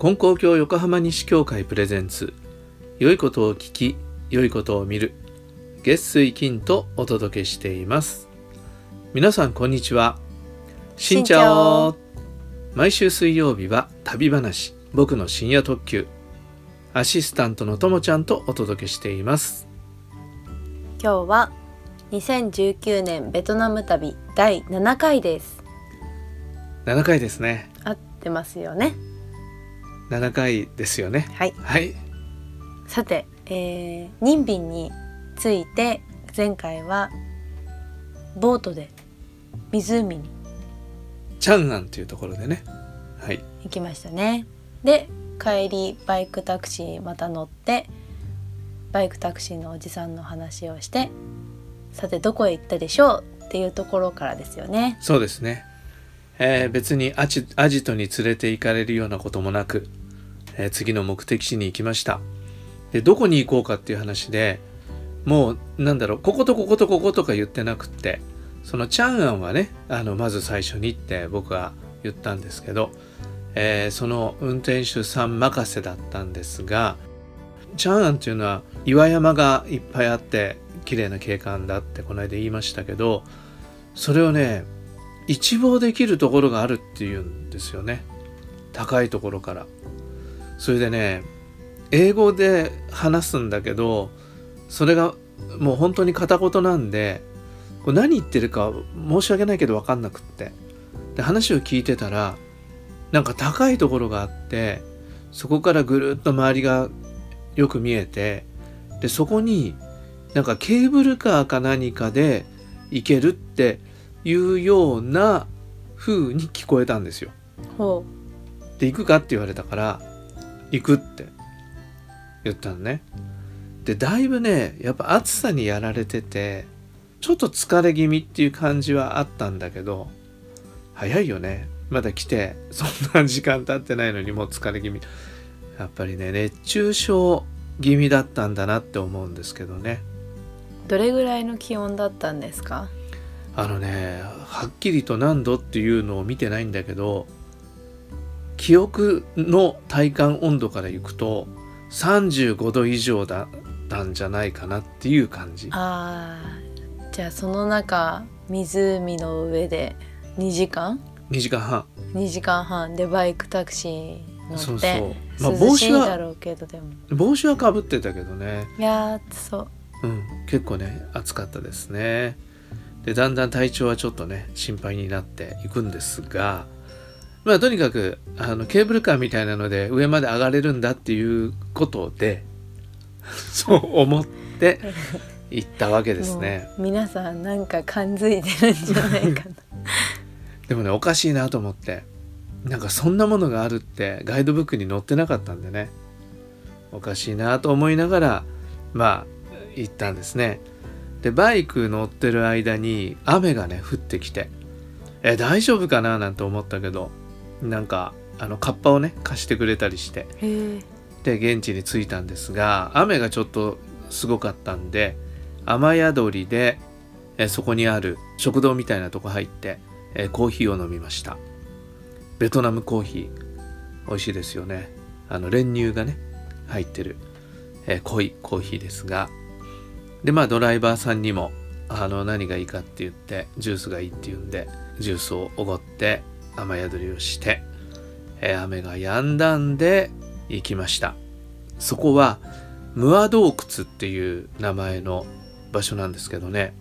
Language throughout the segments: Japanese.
金光教横浜西教会プレゼンツ。良いことを聞き良いことを見る。月水金とお届けしています。皆さんこんにちは。しんちゃお毎週水曜日は旅話。僕の深夜特急。アシスタントのともちゃんとお届けしています。今日は2019年ベトナム旅第7回です。7回ですね。合ってますよね7回ですよね。はい。はい。さて、えー、ニンビンについて前回はボートで湖に。チャンアンというところでね。はい。行きましたね。で帰りバイクタクシーまた乗ってバイクタクシーのおじさんの話をしてさてどこへ行ったでしょう？っていうところからですよね。そうですね、えー別にアジアジトに連れて行かれるようなこともなく、え次の目的地に行きました。でどこに行こうかっていう話でもうなんだろうこことこことこことか言ってなくってそのチャンアンはねあのまず最初にって僕は言ったんですけど、えーその運転手さん任せだったんですがチャンアンっていうのは岩山がいっぱいあって綺麗な景観だってこの間言いましたけどそれをね一望できるところがあるっていうんですよね。高いところから。それでね英語で話すんだけどそれがもう本当に片言なんでこれ何言ってるか申し訳ないけど分かんなくってで話を聞いてたらなんか高いところがあってそこからぐるっと周りがよく見えてでそこになんかケーブルカーか何かで行けるっていうような風に聞こえたんですよ。ほで行くかって言われたから行くって言ったのね。でだいぶねやっぱ暑さにやられててちょっと疲れ気味っていう感じはあったんだけど早いよね。まだ来てそんな時間経ってないのにもう疲れ気味。やっぱりね熱中症気味だったんだなって思うんですけどね。うどれぐらいの気温だったんですか？あのねはっきりと何度っていうのを見てないんだけど記憶の体感温度からいくと35度以上だったんじゃないかなっていう感じ。あーじゃあその中湖の上で2時間？2時間半。2時間半でバイクタクシー乗そうってそうまあ涼しい帽子はだろうけどでも。帽子はかぶってたけどね。いやーそう。うん結構ね暑かったですね。でだんだん体調はちょっとね心配になっていくんですがまあとにかくあのケーブルカーみたいなので上まで上がれるんだっていうことで そう思って行ったわけですね。皆さんなんか感づいてるんじゃないかな。でもねおかしいなと思ってなんかそんなものがあるってガイドブックに載ってなかったんでねおかしいなと思いながらまあ行ったんですね。でバイク乗ってる間に雨がね降ってきてえ大丈夫かななんて思ったけどなんかあのカッパをね貸してくれたりして。で現地に着いたんですが雨がちょっとすごかったんで雨宿りでえそこにある食堂みたいなとこ入ってえコーヒーを飲みました。ベトナムコーヒー。美味しいですよね。あの練乳がね入ってるえ濃いコーヒーですが。でまあドライバーさんにもあの何がいいかって言ってジュースがいいって言うんでジュースをおごって雨宿りをしてえ雨が止んだんで行きました。そこはムア洞窟っていう名前の場所なんですけどね。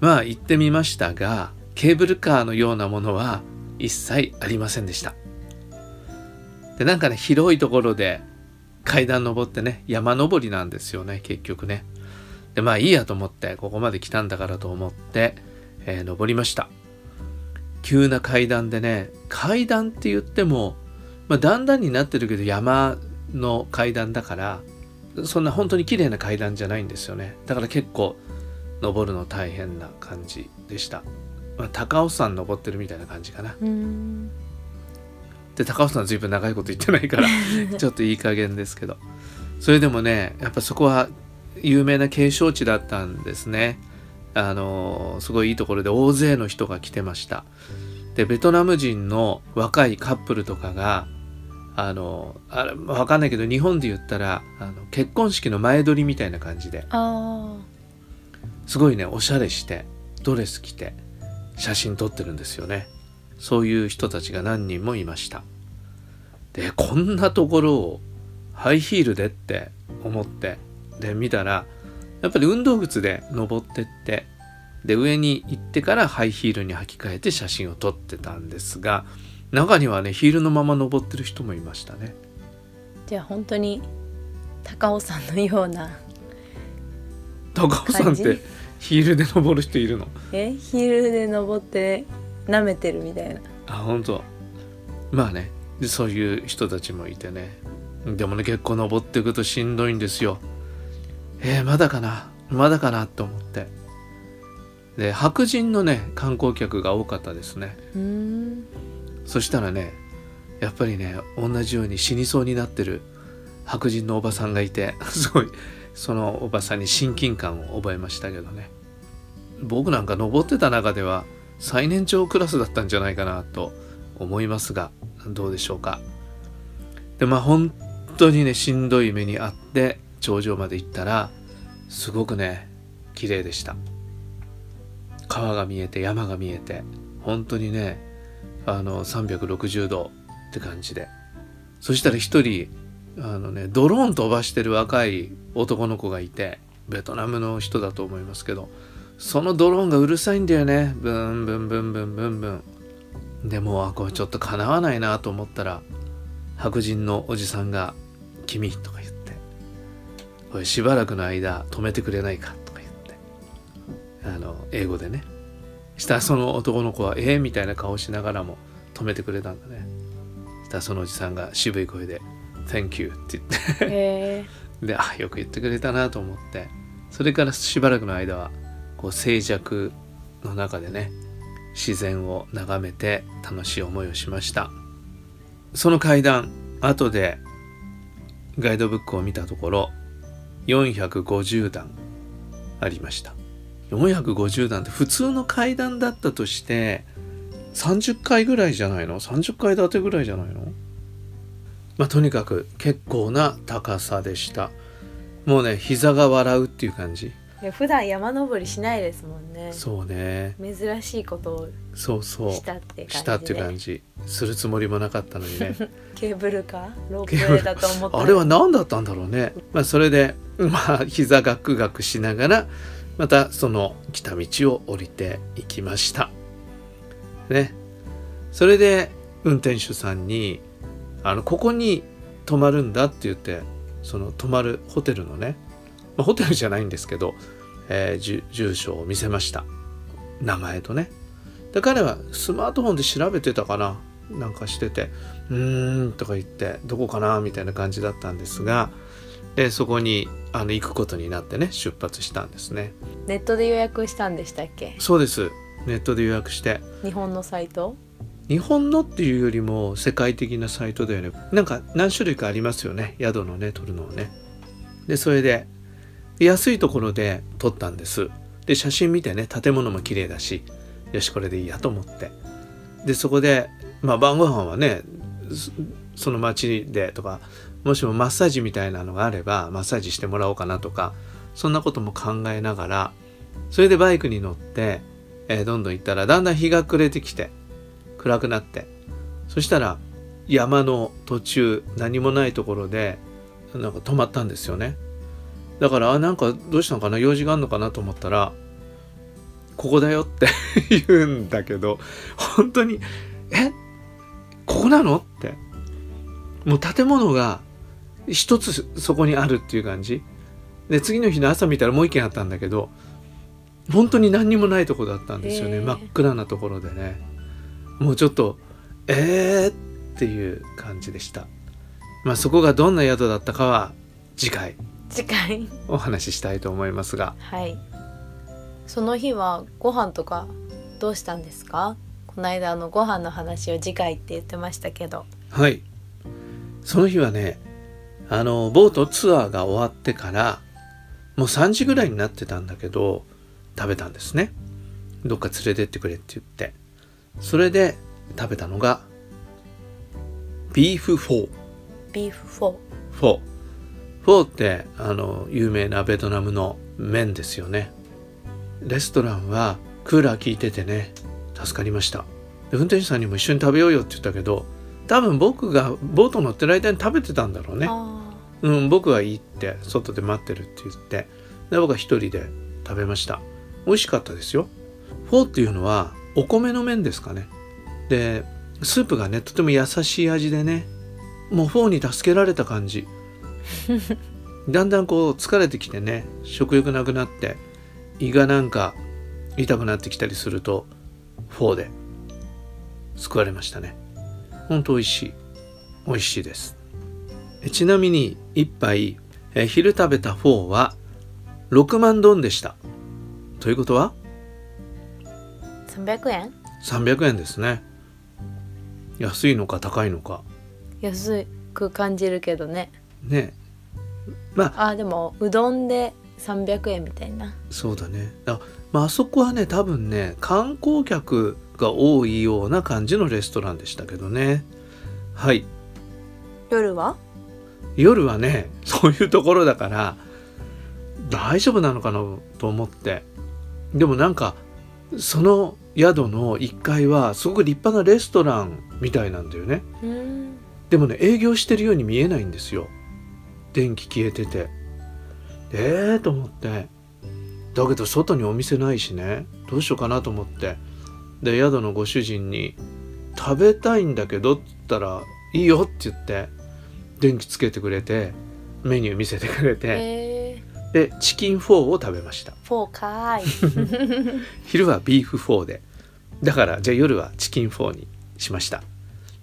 まあ行ってみましたがケーブルカーのようなものは一切ありませんでした。でなんかね広いところで階段登ってね山登りなんですよね結局ね。でまあいいやと思ってここまで来たんだからと思って、えー登りました。急な階段でね階段って言っても、まあ、段々になってるけど山の階段だからそんな本当に綺麗な階段じゃないんですよね。だから結構登るの大変な感じでした、まあ、高尾山登ってるみたいな感じかな。で高尾山ずいぶん長いこと言ってないから ちょっといい加減ですけど。それでもねやっぱそこは有名な景勝地だったんですねあのすごいいいところで大勢の人が来てました。でベトナム人の若いカップルとかがあのあれ分かんないけど日本で言ったらあの結婚式の前撮りみたいな感じで。あすごいねおしゃれしてドレス着て写真撮ってるんですよね。そういう人たちが何人もいました。でこんなところをハイヒールでって思ってで見たらやっぱり運動靴で登ってってで上に行ってからハイヒールに履き替えて写真を撮ってたんですが中にはねヒールのまま登ってる人もいましたね。じゃあ本当に高尾さんのような高尾さんってヒールで登る人いるの？え？ヒールで登って舐めてるみたいな。あ本当。まあねでそういう人たちもいてね。でもね結構登っていくとしんどいんですよえー、まだかな？まだかな？と思って。で白人のね観光客が多かったですね。そしたらねやっぱりね同じように死にそうになってる白人のおばさんがいて すごいそのおばさんに親近感を覚えましたけどね。僕なんか登ってた中では最年長クラスだったんじゃないかなと思いますがどうでしょうか。でまあ本当にねしんどい目にあって頂上まで行ったらすごくね綺麗でした。川が見えて山が見えて本当にねあの360度って感じで。そしたら一人あのねドローン飛ばしてる若い男の子がいてベトナムの人だと思いますけどそのドローンがうるさいんだよね。ブンブンブンブンブンブン。でもあこれちょっとかなわないなと思ったら白人のおじさんが「君」とか言って「これしばらくの間止めてくれないか」とか言って。あの英語でね。したらその男の子は「えー？みたいな顔しながらも止めてくれたんだね。したらそのおじさんが渋い声で「Thank you」って言って。であよく言ってくれたなと思って。それからしばらくの間はこう静寂の中でね自然を眺めて楽しい思いをしました。その階段後でガイドブックを見たところ450段ありました。450段って普通の階段だったとして30階ぐらいじゃないの？30階建てぐらいじゃないの？まあとにかく結構な高さでした。もうね膝が笑うっていう感じ。普段山登りしないですもんね。そうね。珍しいことをそうそう。したって感じで。したっていう感じ。するつもりもなかったのにね。ケーブルカーロープウェイだと思ったあれは何だったんだろうね。まあそれでまあ膝ガクガクしながらまたその来た道を降りていきました。ね。それで運転手さんにあのここに泊まるんだって言ってその泊まるホテルのね、まあ、ホテルじゃないんですけど、えー住所を見せました。名前とね。で彼はスマートフォンで調べてたかな。なんかしてて「うーん」とか言って「どこかな?」みたいな感じだったんですがでそこにあの行くことになってね出発したんですね。ネットで予約したんでしたっけ？そうです。ネットで予約して。日本のサイト？日本のっていうよりも世界的なサイトだよね。なんか何種類かありますよね。宿のね取るのをね。でそれで安いところで撮ったんです。で写真見てね建物も綺麗だしよしこれでいいやと思って。でそこでまあ晩ご飯はねそその町でとかもしもマッサージみたいなのがあればマッサージしてもらおうかなとかそんなことも考えながらそれでバイクに乗って、えーどんどん行ったらだんだん日が暮れてきて暗くなってそしたら山の途中何もないところでなんか止まったんですよね。だからあなんかどうしたのかな用事があるのかなと思ったらここだよって 言うんだけど本当にえ？ここなの？って。もう建物が一つそこにあるっていう感じ。で次の日の朝見たらもう一軒あったんだけど本当に何にもないとこだったんですよね。へー。真っ暗なところでね。もうちょっとえーっていう感じでした。まあそこがどんな宿だったかは次回。次回。お話ししたいと思いますが。はい。その日はご飯とかどうしたんですか？この間あのご飯の話を次回って言ってましたけど。はい。その日はねあのボートツアーが終わってからもう3時ぐらいになってたんだけど食べたんですね。どっか連れてってくれって言って。それで食べたのがビーフフォー。ビーフフォー。フォー。フォーってあの有名なベトナムの麺ですよね。レストランはクーラー効いててね助かりました。で運転手さんにも一緒に食べようよって言ったけど多分僕がボート乗ってる間に食べてたんだろうね。あうん僕はいいって外で待ってるって言って。で僕は一人で食べました。美味しかったですよ。フォーっていうのはお米の麺ですかね。でスープがねとても優しい味でね。もうフォーに助けられた感じ。だんだんこう疲れてきてね食欲なくなって胃がなんか痛くなってきたりするとフォーで救われましたねほんと美味しい。美味しいです。えちなみに一杯え昼食べたフォーは6万ドンでした。ということは？ー300円？300円ですね。安いのか高いのか。安く感じるけどね。ね。まああでもうどんで300円みたいな。そうだね。あ,、まああそこはね多分ね観光客が多いような感じのレストランでしたけどね。はい。夜は？夜はね そういうところだから大丈夫なのかなと思って。でもなんかその宿の1階はすごく立派なレストランみたいなんだよね。うん。でもね営業してるように見えないんですよ。電気消えてて。えーと思って。だけど外にお店ないしね。どうしようかなと思ってで宿のご主人に「食べたいんだけど」って言ったら「いいよ」って言って電気つけてくれてメニュー見せてくれてえー、でチキンフォーを食べました。フォーかーい。昼はビーフフォーで。だからじゃあ夜はチキンフォーにしました。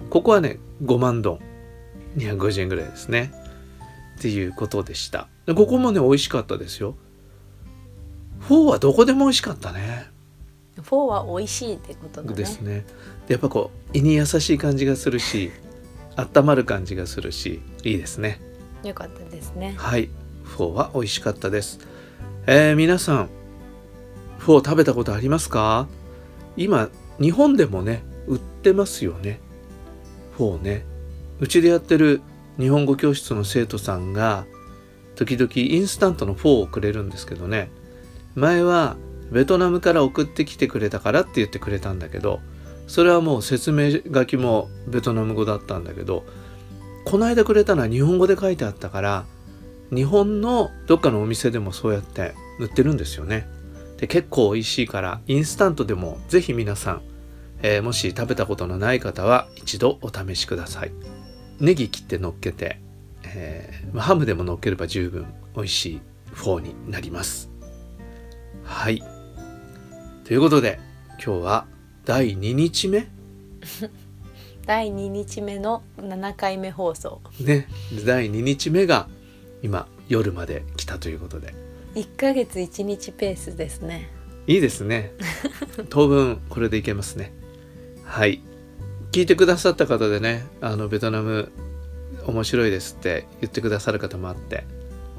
ここはね5万ドン250円ぐらいですね。っていうことでした。でここもね美味しかったですよ。フォーはどこでも美味しかったねフォーは美味しいってことだね。ですね。でやっぱこう胃に優しい感じがするし温まる感じがするしいいですね。よかったですね。はい。フォーは美味しかったです。えー皆さんフォー食べたことありますか？今日本でもね売ってますよね。フォーね。うちでやってる日本語教室の生徒さんが時々インスタントのフォーをくれるんですけどね。前はベトナムから送ってきてくれたからって言ってくれたんだけどそれはもう説明書きもベトナム語だったんだけどこの間くれたのは日本語で書いてあったから日本のどっかのお店でもそうやって売ってるんですよね。で結構美味しいからインスタントでもぜひ皆さん、えーもし食べたことのない方は一度お試しください。ネギ切って乗っけて、えーハムでも乗っければ十分美味しいフォーになります。はい。ということで今日は第2日目？第2日目の7回目放送。ね。第2日目が今夜まで来たということで。1ヶ月1日ペースですね。いいですね。当分これでいけますね。はい。聞いてくださった方でねあのベトナム面白いですって言ってくださる方もあって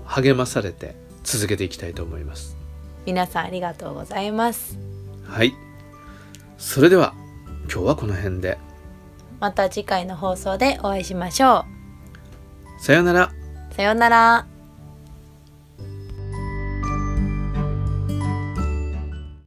励まされて続けていきたいと思います。皆さんありがとうございますはい。それでは今日はこの辺で。また次回の放送でお会いしましょさようなら。うさようなら